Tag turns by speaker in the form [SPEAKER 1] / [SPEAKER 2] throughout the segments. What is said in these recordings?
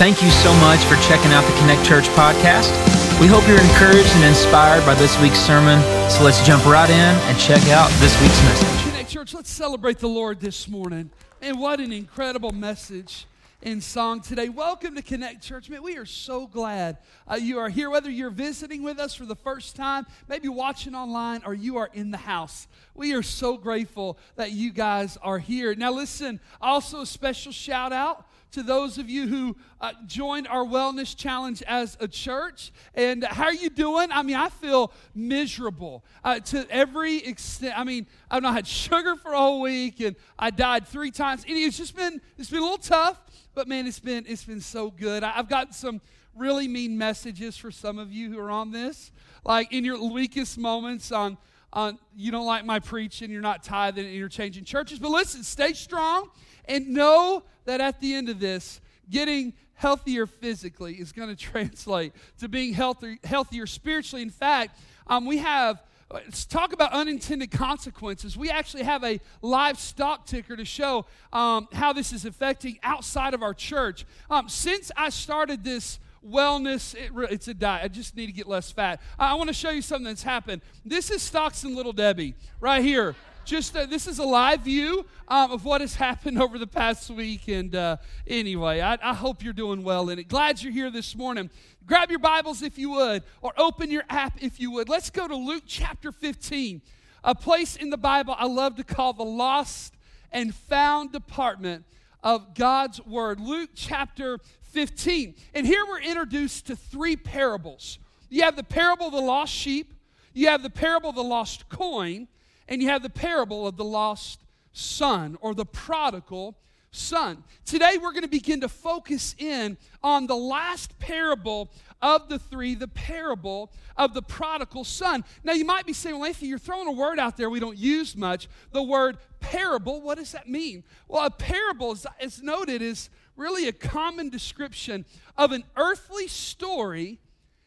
[SPEAKER 1] Thank you so much for checking out the Connect Church podcast. We hope you're encouraged and inspired by this week's sermon. So let's jump right in and check out this week's message.
[SPEAKER 2] Connect Church, let's celebrate the Lord this morning. And what an incredible message in song today. Welcome to Connect Church. Man, we are so glad uh, you are here, whether you're visiting with us for the first time, maybe watching online, or you are in the house. We are so grateful that you guys are here. Now, listen, also a special shout out to those of you who uh, joined our wellness challenge as a church. And how are you doing? I mean, I feel miserable uh, to every extent. I mean, I've not had sugar for a whole week, and I died three times. And it's just been it's been a little tough, but man, it's been it's been so good. I, I've got some really mean messages for some of you who are on this, like in your weakest moments on. On, you don't like my preaching, you're not tithing, and you're changing churches. But listen, stay strong and know that at the end of this, getting healthier physically is going to translate to being healthier, healthier spiritually. In fact, um, we have Let's talk about unintended consequences. We actually have a live stock ticker to show um, how this is affecting outside of our church. Um, since I started this wellness, it, it's a diet. I just need to get less fat. I, I want to show you something that's happened. This is Stocks and Little Debbie right here just uh, this is a live view um, of what has happened over the past week. And uh, anyway, I, I, hope you're doing well in it. Glad you're here this morning. Grab your Bibles if you would, or open your app if you would. Let's go to Luke chapter 15, a place in the Bible I love to call the lost and found department of God's Word. Luke chapter 15. And here we're introduced to three parables. You have the parable of the lost sheep, you have the parable of the lost coin, and you have the parable of the lost son or the prodigal son. Today we're going to begin to focus in on the last parable of the three, the parable of the prodigal son. Now you might be saying, well, Anthony, you're throwing a word out there we don't use much. The word parable, what does that mean? Well, a parable, as noted, is really a common description of an earthly story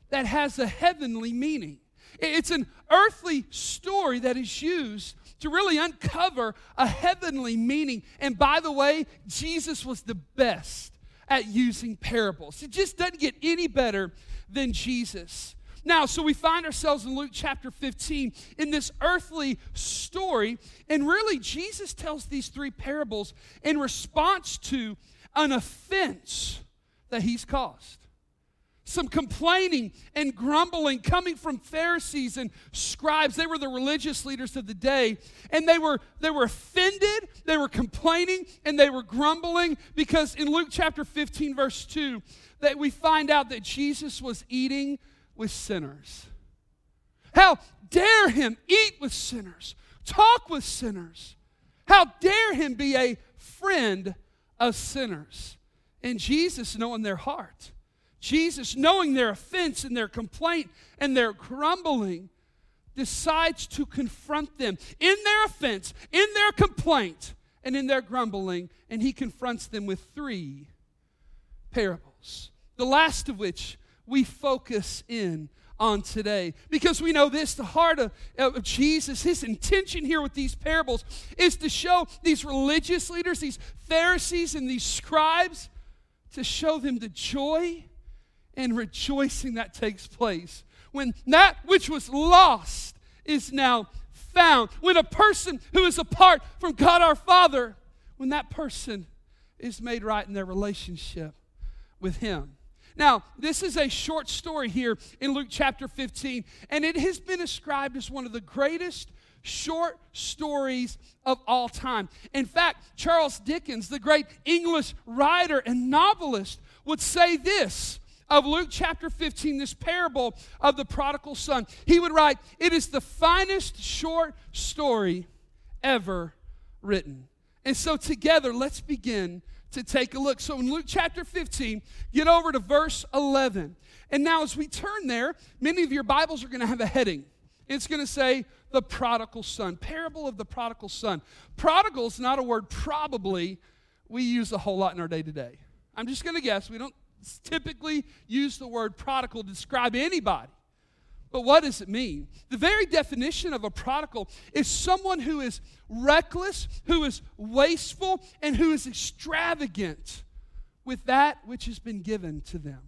[SPEAKER 2] that has a heavenly meaning. It's an earthly story that is used to really uncover a heavenly meaning. And by the way, Jesus was the best at using parables. It just doesn't get any better than Jesus. Now, so we find ourselves in Luke chapter 15 in this earthly story, and really Jesus tells these three parables in response to an offense that he's caused some complaining and grumbling coming from Pharisees and scribes. They were the religious leaders of the day, and they were they were offended, they were complaining, and they were grumbling because in Luke chapter 15 verse 2 that we find out that Jesus was eating with sinners. How dare him eat with sinners, talk with sinners? How dare him be a friend of sinners? And Jesus knowing their heart Jesus, knowing their offense and their complaint and their grumbling, decides to confront them in their offense, in their complaint, and in their grumbling. And he confronts them with three parables, the last of which we focus in on today. Because we know this the heart of, of, Jesus, his intention here with these parables is to show these religious leaders, these Pharisees, and these scribes, to show them the joy and rejoicing that takes place. When that which was lost is now found. When a person who is apart from God our Father, when that person is made right in their relationship with Him. Now, this is a short story here in Luke chapter 15, and it has been ascribed as one of the greatest short stories of all time. In fact, Charles Dickens, the great English writer and novelist, would say this of Luke chapter 15, this parable of the prodigal son, he would write, It is the finest short story ever written. And so, together, let's begin to take a look. So, in Luke chapter 15, get over to verse 11. And now, as we turn there, many of your Bibles are going to have a heading. It's going to say, The prodigal son, parable of the prodigal son. Prodigal is not a word probably we use a whole lot in our day to day. I'm just going to guess. We don't typically use the word prodigal to describe anybody. But what does it mean? The very definition of a prodigal is someone who is reckless, who is wasteful, and who is extravagant with that which has been given to them.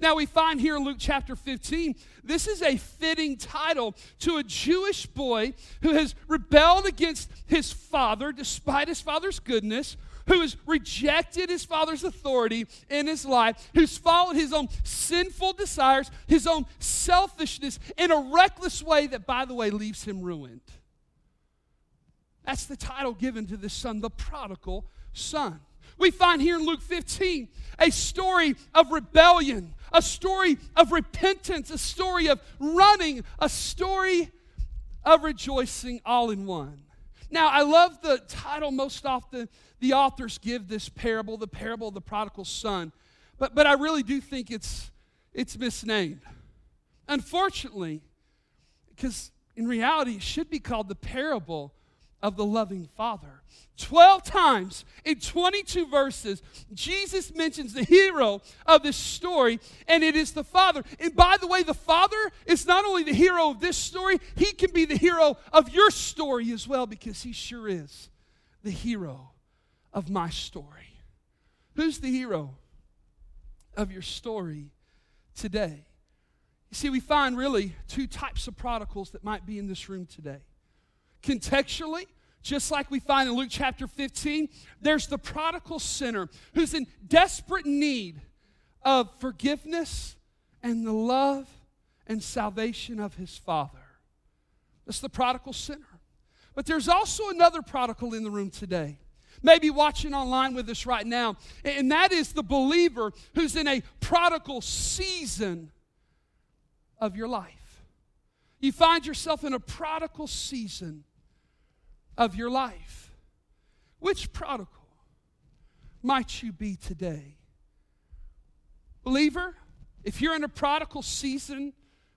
[SPEAKER 2] Now, we find here in Luke chapter 15, this is a fitting title to a Jewish boy who has rebelled against his father despite his father's goodness, who has rejected his father's authority in his life, who's followed his own sinful desires, his own selfishness in a reckless way that, by the way, leaves him ruined. That's the title given to this son, the prodigal son. We find here in Luke 15 a story of rebellion, a story of repentance, a story of running, a story of rejoicing all in one. Now, I love the title most often the authors give this parable, the parable of the prodigal son, but, but I really do think it's, it's misnamed. Unfortunately, because in reality, it should be called the parable of the loving Father. 12 times in 22 verses, Jesus mentions the hero of this story, and it is the Father. And by the way, the Father is not only the hero of this story, he can be the hero of your story as well, because he sure is the hero of my story. Who's the hero of your story today? You see, we find really two types of prodigals that might be in this room today. Contextually, just like we find in Luke chapter 15, there's the prodigal sinner who's in desperate need of forgiveness and the love and salvation of his father. That's the prodigal sinner. But there's also another prodigal in the room today, maybe watching online with us right now, and that is the believer who's in a prodigal season of your life. You find yourself in a prodigal season of your life. Which prodigal might you be today? Believer, if you're in a prodigal season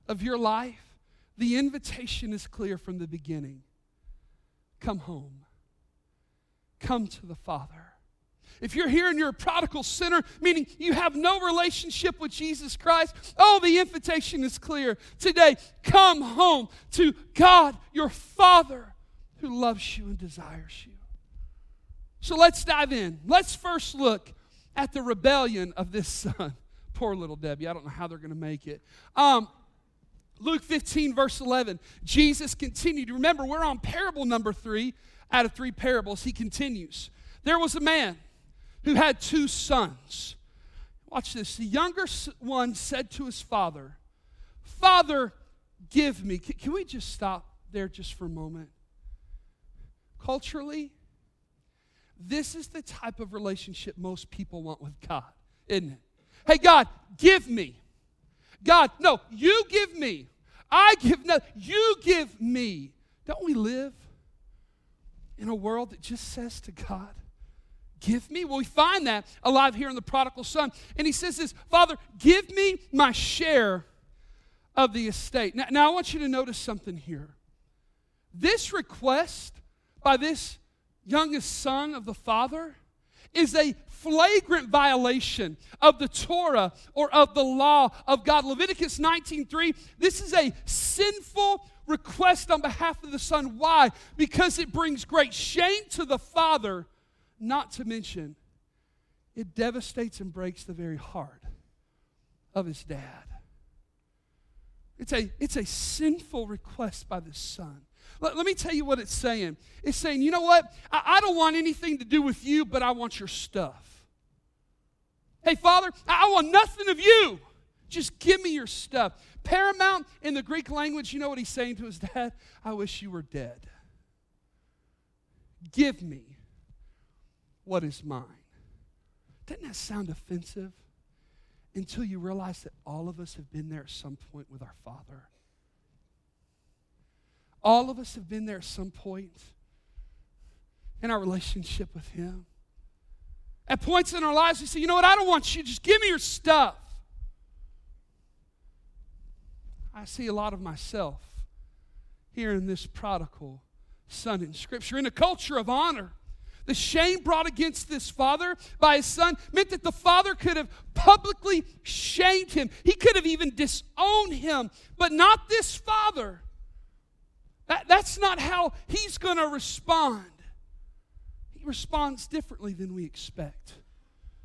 [SPEAKER 2] of your life, the invitation is clear from the beginning. Come home. Come to the Father. If you're here and you're a prodigal sinner, meaning you have no relationship with Jesus Christ, oh, the invitation is clear. Today, come home to God, your Father who loves you and desires you. So let's dive in. Let's first look at the rebellion of this son. Poor little Debbie. I don't know how they're going to make it. Um, Luke 15, verse 11. Jesus continued. Remember, we're on parable number three out of three parables. He continues. There was a man who had two sons. Watch this. The younger one said to his father, Father, give me. Can, can we just stop there just for a moment? culturally, this is the type of relationship most people want with God, isn't it? Hey, God, give me. God, no, you give me. I give no, you give me. Don't we live in a world that just says to God, give me? Well, we find that alive here in the prodigal son. And he says this Father, give me my share of the estate. Now, now I want you to notice something here. This request by this youngest son of the father is a flagrant violation of the Torah or of the law of God. Leviticus 19:3, this is a sinful request on behalf of the son. Why? Because it brings great shame to the father, not to mention it devastates and breaks the very heart of his dad. It's a, it's a sinful request by the son. Let, let, me tell you what it's saying. It's saying, you know what? I, I don't want anything to do with you, but I want your stuff. Hey, Father, I want nothing of you. Just give me your stuff. Paramount in the Greek language, you know what he's saying to his dad? I wish you were dead. Give me what is mine. Doesn't that sound offensive? Until you realize that all of us have been there at some point with our Father. All of us have been there at some point in our relationship with Him. At points in our lives, we say, you know what, I don't want you, just give me your stuff. I see a lot of myself here in this prodigal son in Scripture. In a culture of honor, the shame brought against this father by his son meant that the father could have publicly shamed him. He could have even disowned him, but not this father. That, that's not how he's going to respond. He responds differently than we expect.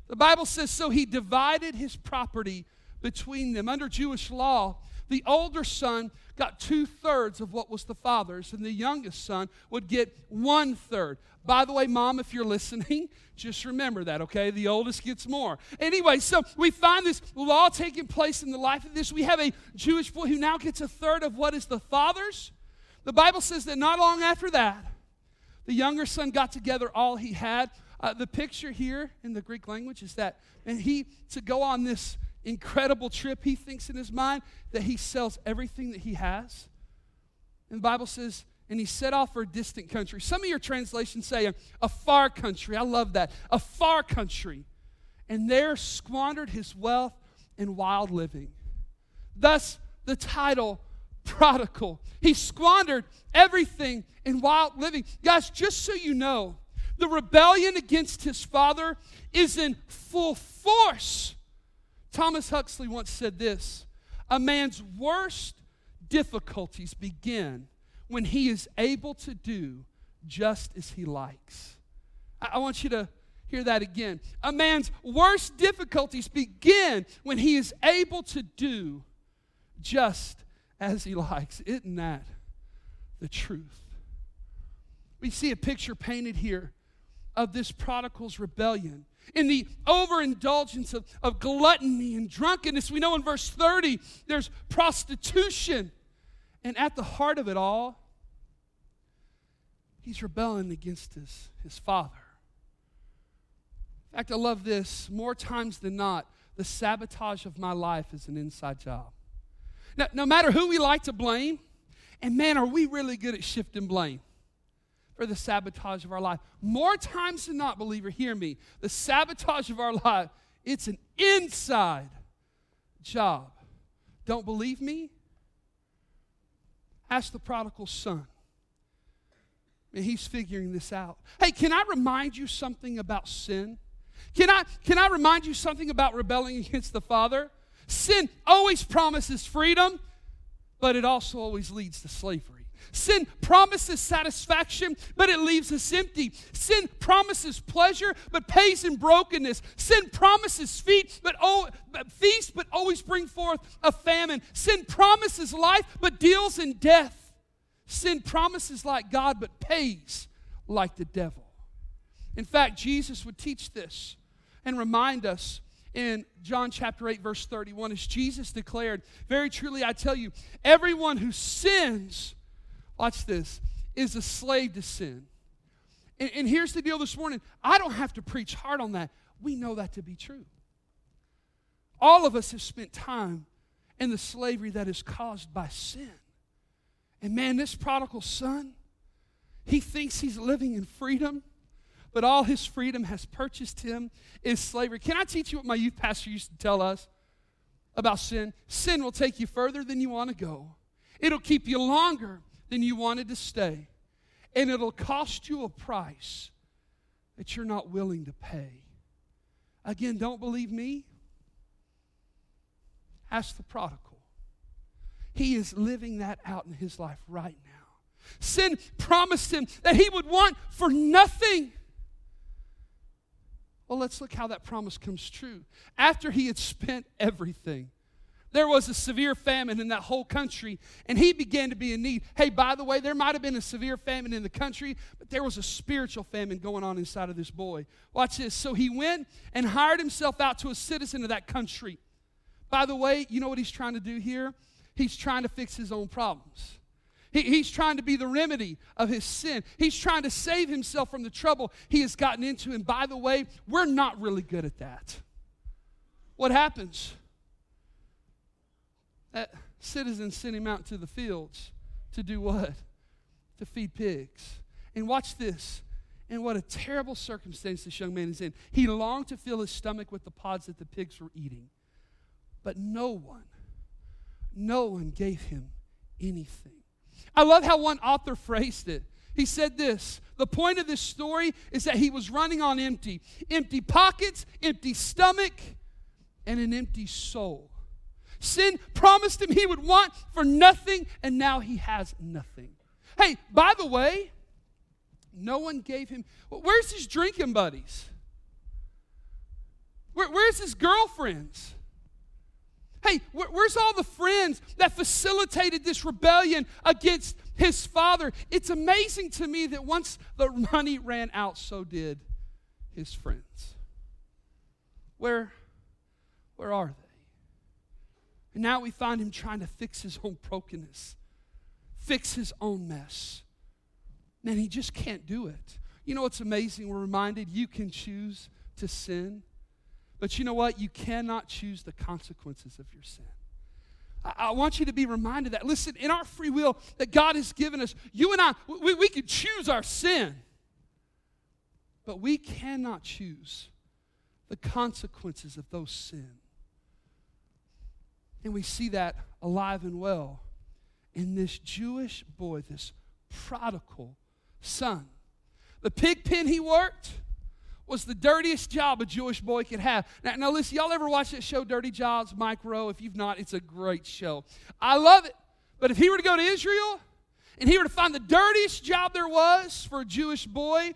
[SPEAKER 2] The Bible says, so he divided his property between them. Under Jewish law, the older son got two thirds of what was the father's, and the youngest son would get one third. By the way, mom, if you're listening, just remember that, okay? The oldest gets more. Anyway, so we find this law taking place in the life of this. We have a Jewish boy who now gets a third of what is the father's. The Bible says that not long after that, the younger son got together all he had. Uh, the picture here in the Greek language is that, and he, to go on this incredible trip, he thinks in his mind that he sells everything that he has. And the Bible says, and he set off for a distant country. Some of your translations say a, a far country. I love that. A far country. And there squandered his wealth in wild living. Thus, the title prodigal. He squandered everything in wild living. Guys, just so you know, the rebellion against his father is in full force. Thomas Huxley once said this A man's worst difficulties begin when he is able to do just as he likes. I, I want you to hear that again. A man's worst difficulties begin when he is able to do just as he likes. Isn't that the truth? We see a picture painted here of this prodigal's rebellion. In the overindulgence of, of gluttony and drunkenness, we know in verse 30 there's prostitution. And at the heart of it all, he's rebelling against his, his father. In fact, I love this. More times than not, the sabotage of my life is an inside job. Now, no matter who we like to blame, and man, are we really good at shifting blame for the sabotage of our life. More times than not, believer, hear me, the sabotage of our life, it's an inside job. Don't believe me? Ask the prodigal son. And he's figuring this out. Hey, can I remind you something about sin? Can I, can I remind you something about rebelling against the Father? Sin always promises freedom, but it also always leads to slavery. Sin promises satisfaction, but it leaves us empty. Sin promises pleasure, but pays in brokenness. Sin promises feet, but oh, feast, but always bring forth a famine. Sin promises life, but deals in death. Sin promises like God, but pays like the devil. In fact, Jesus would teach this and remind us in John chapter 8, verse 31, as Jesus declared, Very truly I tell you, everyone who sins, watch this, is a slave to sin. And, and here's the deal this morning I don't have to preach hard on that. We know that to be true. All of us have spent time in the slavery that is caused by sin. And man, this prodigal son, he thinks he's living in freedom but all his freedom has purchased him is slavery. Can I teach you what my youth pastor used to tell us about sin? Sin will take you further than you want to go, it'll keep you longer than you wanted to stay, and it'll cost you a price that you're not willing to pay. Again, don't believe me? Ask the prodigal. He is living that out in his life right now. Sin promised him that he would want for nothing. Well, let's look how that promise comes true. After he had spent everything, there was a severe famine in that whole country, and he began to be in need. Hey, by the way, there might have been a severe famine in the country, but there was a spiritual famine going on inside of this boy. Watch this. So he went and hired himself out to a citizen of that country. By the way, you know what he's trying to do here? He's trying to fix his own problems. He, he's trying to be the remedy of his sin. He's trying to save himself from the trouble he has gotten into. And by the way, we're not really good at that. What happens? Citizens sent him out to the fields to do what? To feed pigs. And watch this. And what a terrible circumstance this young man is in. He longed to fill his stomach with the pods that the pigs were eating. But no one, no one gave him anything. I love how one author phrased it. He said this The point of this story is that he was running on empty empty pockets, empty stomach, and an empty soul. Sin promised him he would want for nothing, and now he has nothing. Hey, by the way, no one gave him. Where's his drinking buddies? Where, where's his girlfriends? Hey, where, where's all the friends that facilitated this rebellion against his father? It's amazing to me that once the money ran out, so did his friends. Where, where are they? And now we find him trying to fix his own brokenness, fix his own mess. Man, he just can't do it. You know what's amazing? We're reminded you can choose to sin, but you know what? You cannot choose the consequences of your sin. I, want you to be reminded that. Listen, in our free will that God has given us, you and I, we, we can choose our sin, but we cannot choose the consequences of those sins. And we see that alive and well in this Jewish boy, this prodigal son. The pig pen he worked was the dirtiest job a Jewish boy could have. Now, now listen, y'all ever watch that show, Dirty Jobs, Mike Rowe? If you've not, it's a great show. I love it. But if he were to go to Israel and he were to find the dirtiest job there was for a Jewish boy,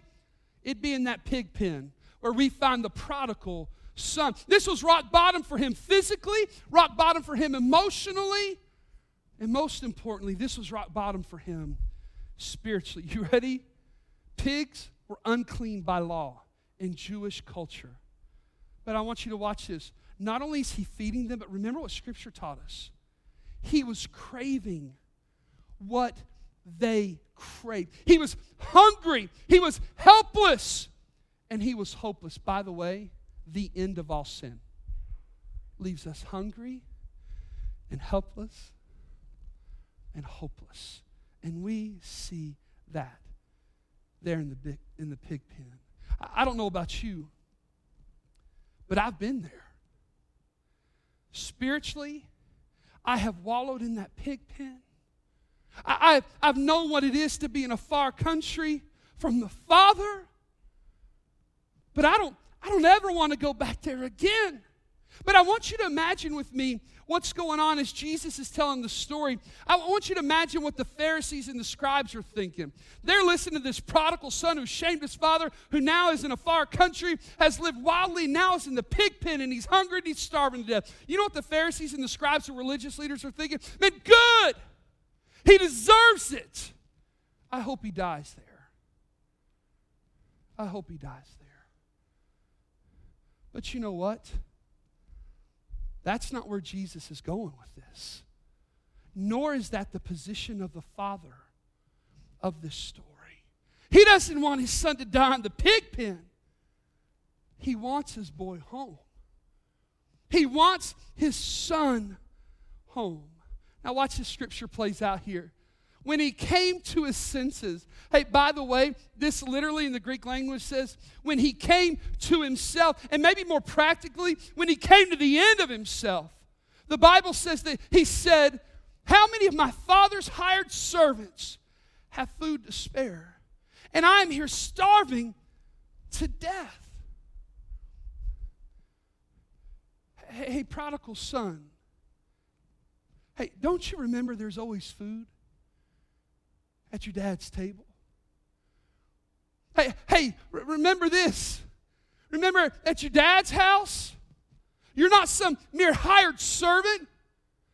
[SPEAKER 2] it'd be in that pig pen where we find the prodigal son. This was rock bottom for him physically, rock bottom for him emotionally, and most importantly, this was rock bottom for him spiritually. You ready? Pigs were unclean by law in Jewish culture. But I want you to watch this. Not only is he feeding them, but remember what Scripture taught us. He was craving what they craved. He was hungry. He was helpless. And he was hopeless. By the way, the end of all sin. Leaves us hungry and helpless and hopeless. And we see that there in the, big, in the pig pen. I, I don't know about you, but I've been there. Spiritually, I have wallowed in that pig pen. I, have I've known what it is to be in a far country from the Father, but I don't, I don't ever want to go back there again. But I want you to imagine with me what's going on as Jesus is telling the story. I want you to imagine what the Pharisees and the scribes are thinking. They're listening to this prodigal son who shamed his father, who now is in a far country, has lived wildly, now is in the pig pen, and he's hungry and he's starving to death. You know what the Pharisees and the scribes and religious leaders are thinking? Man, good! He deserves it. I hope he dies there. I hope he dies there. But you know what? That's not where Jesus is going with this. Nor is that the position of the Father of this story. He doesn't want his son to die in the pig pen. He wants his boy home. He wants his son home. Now, watch this scripture plays out here when he came to his senses. Hey, by the way, this literally in the Greek language says when he came to himself, and maybe more practically, when he came to the end of himself. The Bible says that he said, How many of my father's hired servants have food to spare? And I am here starving to death. Hey, prodigal son. Hey, don't you remember there's always food? At your dad's table. Hey, hey, remember this. Remember at your dad's house, you're not some mere hired servant,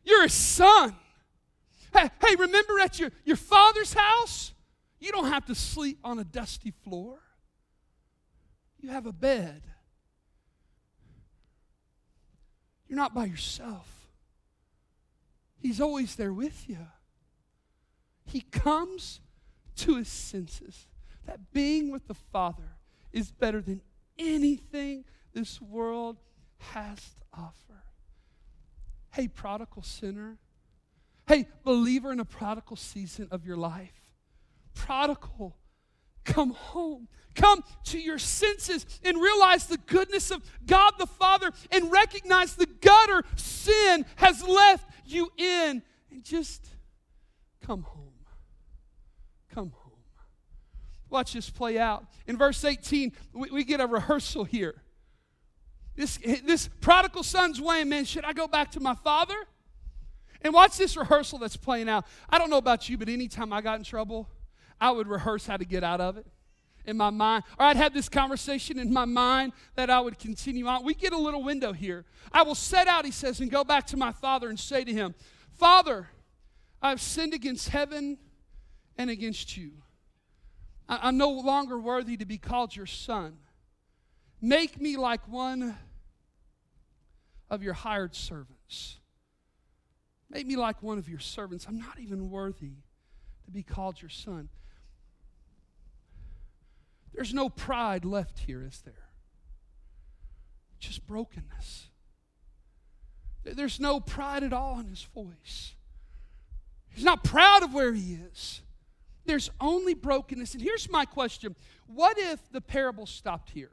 [SPEAKER 2] you're a son. Hey, hey, remember at your, your father's house, you don't have to sleep on a dusty floor. You have a bed. You're not by yourself. He's always there with you he comes to his senses that being with the Father is better than anything this world has to offer. Hey, prodigal sinner. Hey, believer in a prodigal season of your life. Prodigal, come home. Come to your senses and realize the goodness of God the Father and recognize the gutter sin has left you in. And just come home come home. Watch this play out. In verse 18, we, we get a rehearsal here. This, this prodigal son's weighing, man, should I go back to my father? And watch this rehearsal that's playing out. I don't know about you, but anytime I got in trouble, I would rehearse how to get out of it. in my mind, or I'd have this conversation in my mind that I would continue on. We get a little window here. I will set out, he says, and go back to my father and say to him, Father, I've sinned against heaven and against you. I'm no longer worthy to be called your son. Make me like one of your hired servants. Make me like one of your servants. I'm not even worthy to be called your son. There's no pride left here, is there? Just brokenness. There's no pride at all in his voice. He's not proud of where he is. There's only brokenness. And here's my question What if the parable stopped here?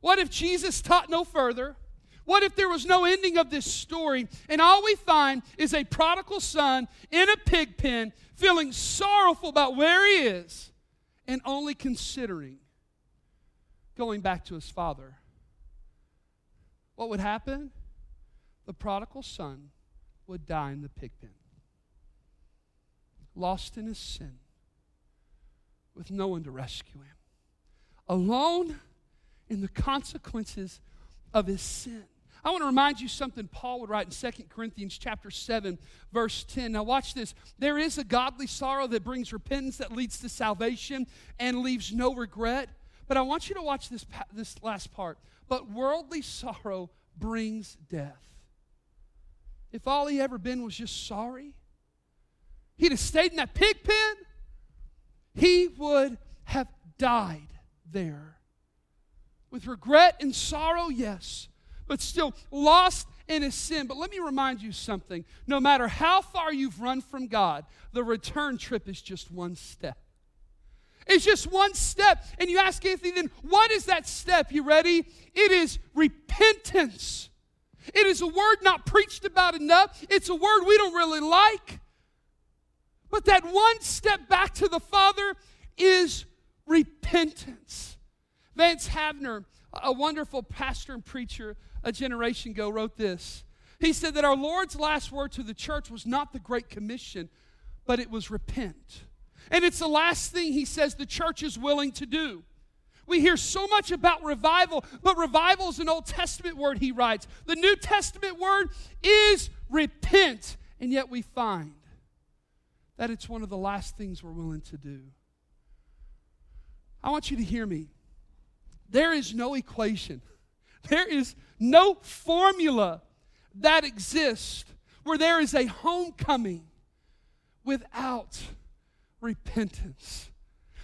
[SPEAKER 2] What if Jesus taught no further? What if there was no ending of this story and all we find is a prodigal son in a pig pen feeling sorrowful about where he is and only considering going back to his father? What would happen? The prodigal son would die in the pig pen lost in his sin, with no one to rescue him, alone in the consequences of his sin. I want to remind you something Paul would write in 2 Corinthians chapter 7 verse 10. Now watch this. There is a godly sorrow that brings repentance that leads to salvation and leaves no regret. But I want you to watch this this last part. But worldly sorrow brings death. If all he ever been was just sorry, he'd have stayed in that pig pen, he would have died there. With regret and sorrow, yes, but still lost in his sin. But let me remind you something no matter how far you've run from God, the return trip is just one step. It's just one step. And you ask Anthony, then what is that step? You ready? It is repentance. It is a word not preached about enough. It's a word we don't really like. But that one step back to the Father is repentance. Vance Havner, a wonderful pastor and preacher a generation ago, wrote this. He said that our Lord's last word to the church was not the Great Commission, but it was repent. And it's the last thing he says the church is willing to do. We hear so much about revival, but revival is an Old Testament word, he writes. The New Testament word is repent. And yet we find that it's one of the last things we're willing to do. I want you to hear me. There is no equation, there is no formula that exists where there is a homecoming without repentance.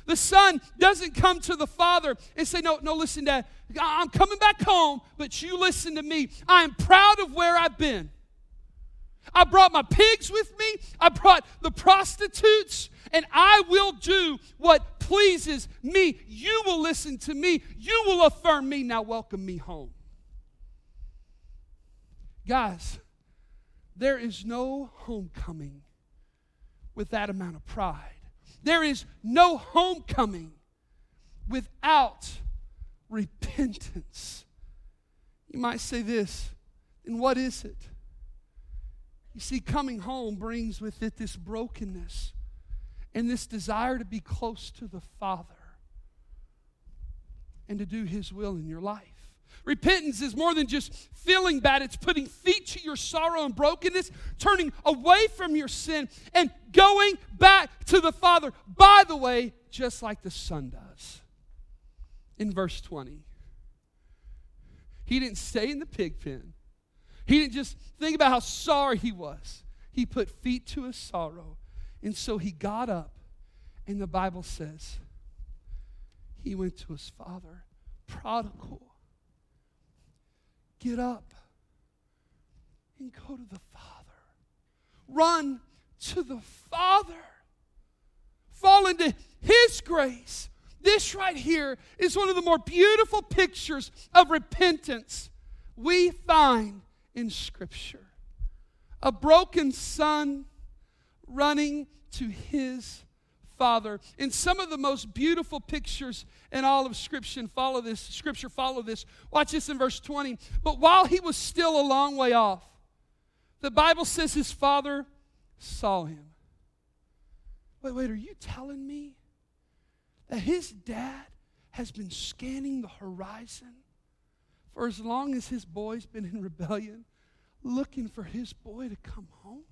[SPEAKER 2] The son doesn't come to the father and say, No, no, listen, Dad, I'm coming back home, but you listen to me. I am proud of where I've been. I brought my pigs with me. I brought the prostitutes, and I will do what pleases me. You will listen to me. You will affirm me. Now, welcome me home. Guys, there is no homecoming with that amount of pride. There is no homecoming without repentance. You might say this, and what is it? You see, coming home brings with it this brokenness and this desire to be close to the Father and to do His will in your life. Repentance is more than just feeling bad, it's putting feet to your sorrow and brokenness, turning away from your sin, and going back to the Father. By the way, just like the Son does. In verse 20, he didn't stay in the pig pen. He didn't just think about how sorry he was. He put feet to his sorrow. And so he got up, and the Bible says he went to his father, prodigal. Get up and go to the Father. Run to the Father. Fall into His grace. This right here is one of the more beautiful pictures of repentance we find in Scripture. A broken son running to his father. In some of the most beautiful pictures in all of Scripture, follow this. Scripture, follow this. Watch this in verse 20. But while he was still a long way off, the Bible says his father saw him. Wait, wait, are you telling me that his dad has been scanning the horizon for as long as his boy's been in rebellion, looking for his boy to come home?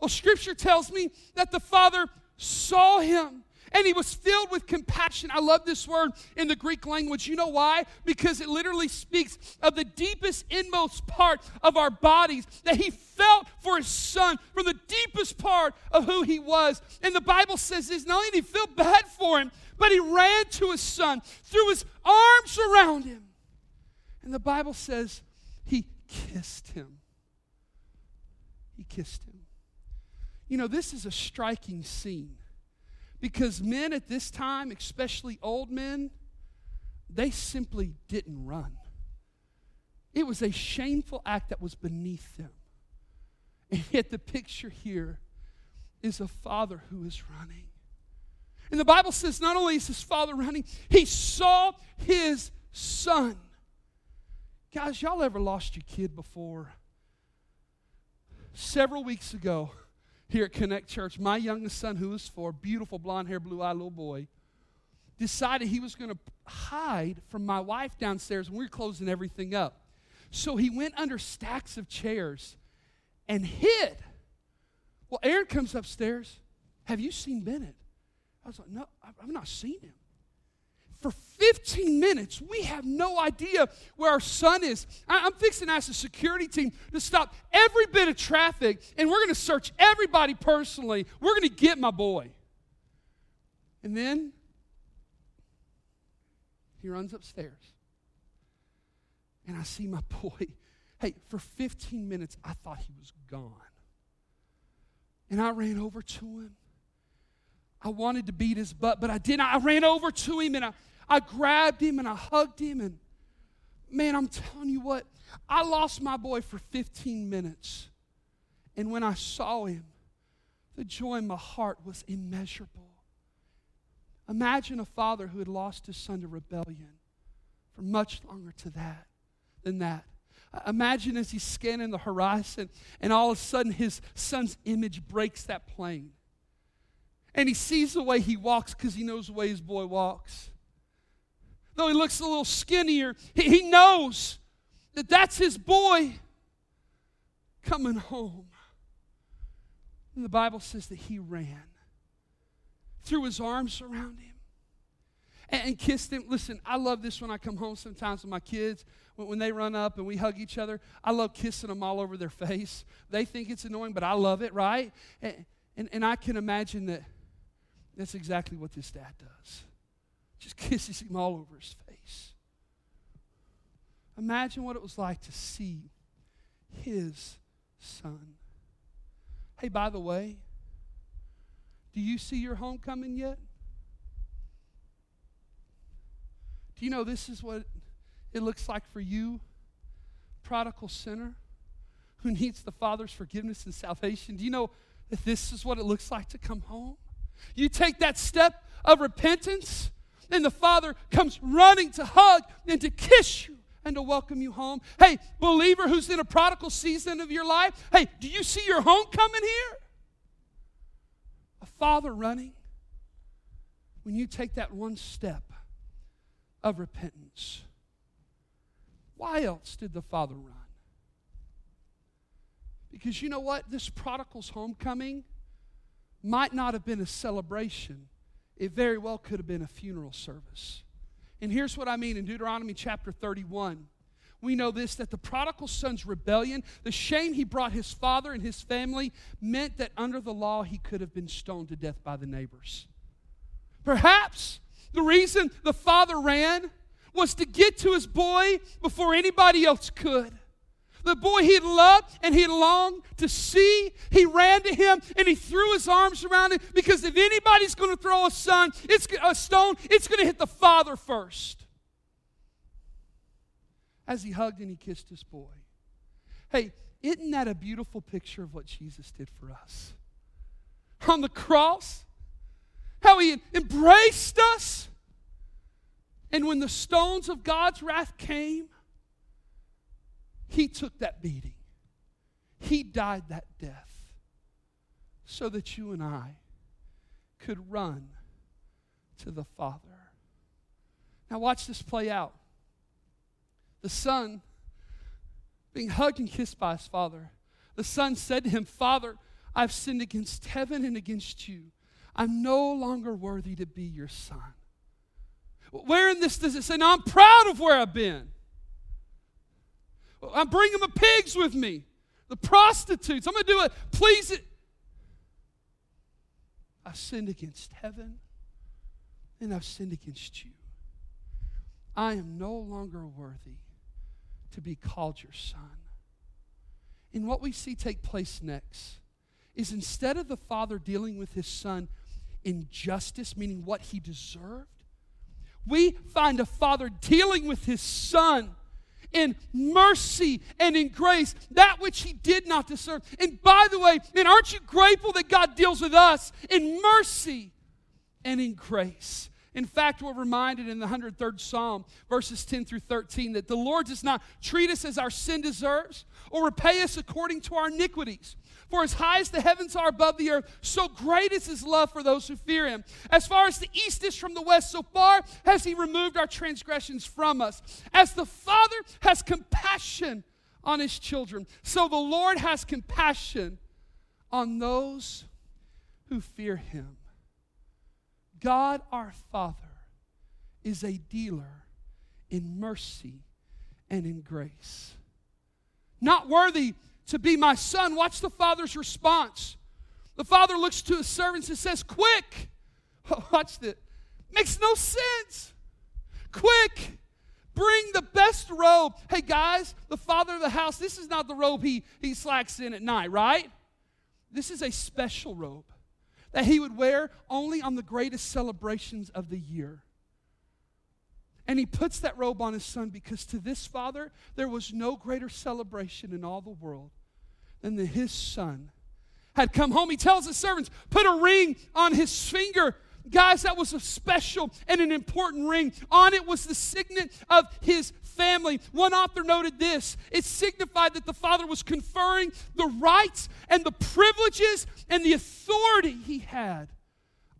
[SPEAKER 2] Well, scripture tells me that the father saw him and he was filled with compassion. I love this word in the Greek language. You know why? Because it literally speaks of the deepest, inmost part of our bodies that he felt for his son from the deepest part of who he was. And the Bible says this not only did he feel bad for him, but he ran to his son, threw his arms around him. And the Bible says he kissed him. He kissed him. You know, this is a striking scene because men at this time, especially old men, they simply didn't run. It was a shameful act that was beneath them. And yet, the picture here is a father who is running. And the Bible says not only is his father running, he saw his son. Guys, y'all ever lost your kid before? Several weeks ago, here at Connect Church, my youngest son, who was four, beautiful blonde hair, blue eyed little boy, decided he was going to hide from my wife downstairs when we were closing everything up. So he went under stacks of chairs and hid. Well, Aaron comes upstairs. Have you seen Bennett? I was like, No, I've not seen him for 15 minutes. We have no idea where our son is. I'm fixing to ask the security team to stop every bit of traffic, and we're going to search everybody personally. We're going to get my boy. And then he runs upstairs, and I see my boy. Hey, for 15 minutes, I thought he was gone. And I ran over to him. I wanted to beat his butt, but I didn't. I ran over to him and I, I grabbed him and I hugged him. And man, I'm telling you what, I lost my boy for 15 minutes. And when I saw him, the joy in my heart was immeasurable. Imagine a father who had lost his son to rebellion for much longer to that than that. Imagine as he's scanning the horizon, and all of a sudden his son's image breaks that plane. And he sees the way he walks because he knows the way his boy walks. Though he looks a little skinnier, he, he knows that that's his boy coming home. And the Bible says that he ran, threw his arms around him, and, and kissed him. Listen, I love this when I come home sometimes with my kids when, they run up and we hug each other. I love kissing them all over their face. They think it's annoying, but I love it, right? And, and, and I can imagine that that's exactly what this dad does. Just kisses him all over his face. Imagine what it was like to see his son. Hey, by the way, do you see your homecoming yet? Do you know this is what it looks like for you, prodigal sinner who needs the Father's forgiveness and salvation? Do you know that this is what it looks like to come home? You take that step of repentance, and the Father comes running to hug and to kiss you and to welcome you home. Hey, believer who's in a prodigal season of your life, hey, do you see your home coming here? A father running. When you take that one step of repentance, why else did the father run? Because you know what? This prodigal's homecoming might not have been a celebration, it very well could have been a funeral service. And here's what I mean in Deuteronomy chapter 31. We know this that the prodigal son's rebellion, the shame he brought his father and his family, meant that under the law he could have been stoned to death by the neighbors. Perhaps the reason the father ran was to get to his boy before anybody else could the boy he loved and he longed to see, he ran to him and he threw his arms around him because if anybody's going to throw a son, it's a stone, it's going to hit the father first. As he hugged and he kissed his boy. Hey, isn't that a beautiful picture of what Jesus did for us? On the cross, how he embraced us. And when the stones of God's wrath came, he took that beating, He died that death so that you and I could run to the Father. Now, watch this play out. The Son, being hugged and kissed by his Father, the Son said to him, Father, I've sinned against heaven and against you. I'm no longer worthy to be your son. Where in this does it say, Now I'm proud of where I've been? I'm bringing the pigs with me, the prostitutes. I'm going to do it. Please it. I've sinned against heaven and I've sinned against you. I am no longer worthy to be called your son. And what we see take place next is instead of the father dealing with his son in justice, meaning what he deserved, we find a father dealing with his son in mercy and in grace, that which he did not deserve. And by the way, and aren't you grateful that God deals with us in mercy and in grace? In fact, we're reminded in the 103rd Psalm, verses 10 through 13, that the Lord does not treat us as our sin deserves or repay us according to our iniquities. For as high as the heavens are above the earth, so great is his love for those who fear him. As far as the east is from the west, so far has he removed our transgressions from us. As the Father has compassion on his children, so the Lord has compassion on those who fear him. God our Father is a dealer in mercy and in grace. Not worthy to be my son. Watch the father's response. The father looks to his servants and says, Quick! Watch it. Makes no sense. Quick! Bring the best robe. Hey guys, the father of the house, this is not the robe he, he slacks in at night, right? This is a special robe that he would wear only on the greatest celebrations of the year. And he puts that robe on his son because to this father, there was no greater celebration in all the world than that his son had come home. He tells his servants, put a ring on his finger Guys, that was a special and an important ring. On it was the signet of his family. One author noted this it signified that the father was conferring the rights and the privileges and the authority he had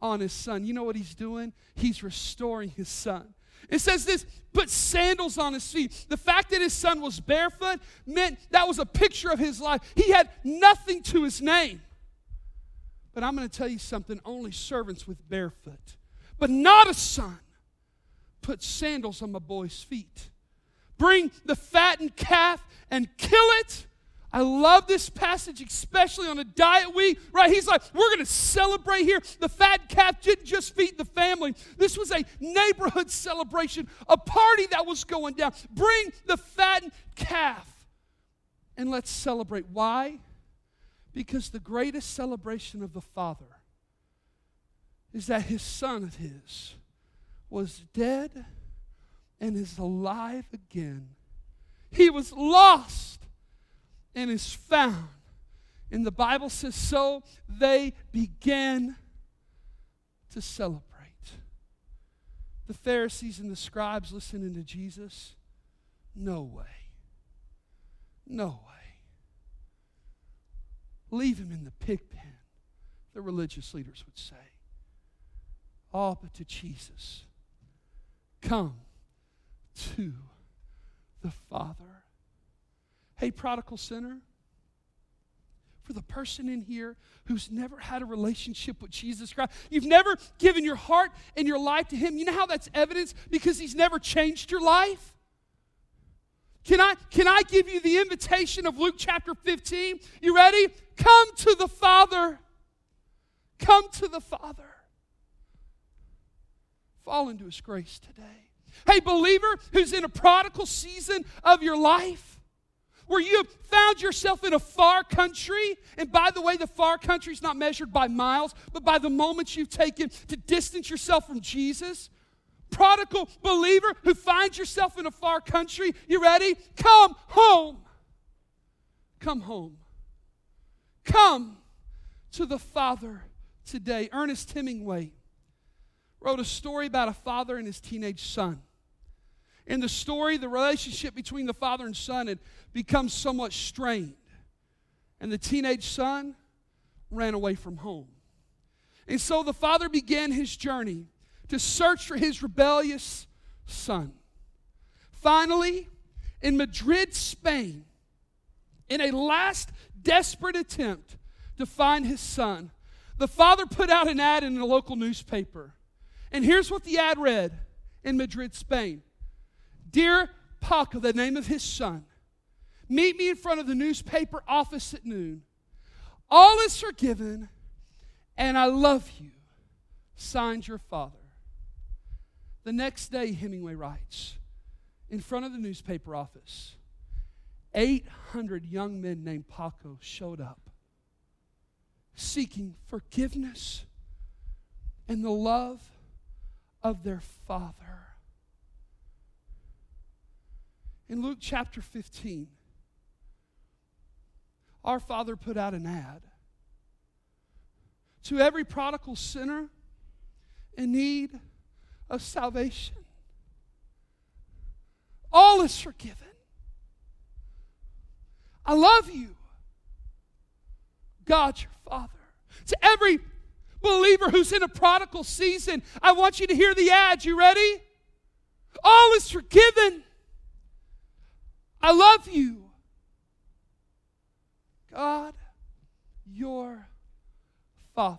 [SPEAKER 2] on his son. You know what he's doing? He's restoring his son. It says this put sandals on his feet. The fact that his son was barefoot meant that was a picture of his life. He had nothing to his name. But I'm going to tell you something only servants with barefoot, but not a son, put sandals on my boy's feet. Bring the fattened calf and kill it. I love this passage, especially on a diet week, right? He's like, we're going to celebrate here. The fat calf didn't just feed the family, this was a neighborhood celebration, a party that was going down. Bring the fattened calf and let's celebrate. Why? Because the greatest celebration of the Father is that his son of his was dead and is alive again. He was lost and is found. And the Bible says, so they began to celebrate. The Pharisees and the scribes listening to Jesus, no way. No way. Leave him in the pig pen, the religious leaders would say. All but to Jesus. Come to the Father. Hey, prodigal sinner, for the person in here who's never had a relationship with Jesus Christ, you've never given your heart and your life to Him, you know how that's evidence? Because He's never changed your life. Can I, can I give you the invitation of Luke chapter 15? You ready? Come to the Father. Come to the Father. Fall into His grace today. Hey, believer who's in a prodigal season of your life, where you have found yourself in a far country, and by the way, the far country is not measured by miles, but by the moments you've taken to distance yourself from Jesus prodigal believer who finds yourself in a far country, you ready? Come home. Come home. Come to the Father today. Ernest Hemingway wrote a story about a father and his teenage son. In the story, the relationship between the father and son had become somewhat strained. And the teenage son ran away from home. And so the father began his journey to search for his rebellious son. Finally, in Madrid, Spain, in a last desperate attempt to find his son, the father put out an ad in a local newspaper. And here's what the ad read in Madrid, Spain Dear Paco, the name of his son, meet me in front of the newspaper office at noon. All is forgiven, and I love you. Signed your father. The next day, Hemingway writes, in front of the newspaper office, 800 young men named Paco showed up seeking forgiveness and the love of their father. In Luke chapter 15, our father put out an ad to every prodigal sinner in need of salvation. All is forgiven. I love you. God, your Father. To every believer who's in a prodigal season, I want you to hear the ad. You ready? All is forgiven. I love you. God, your Father.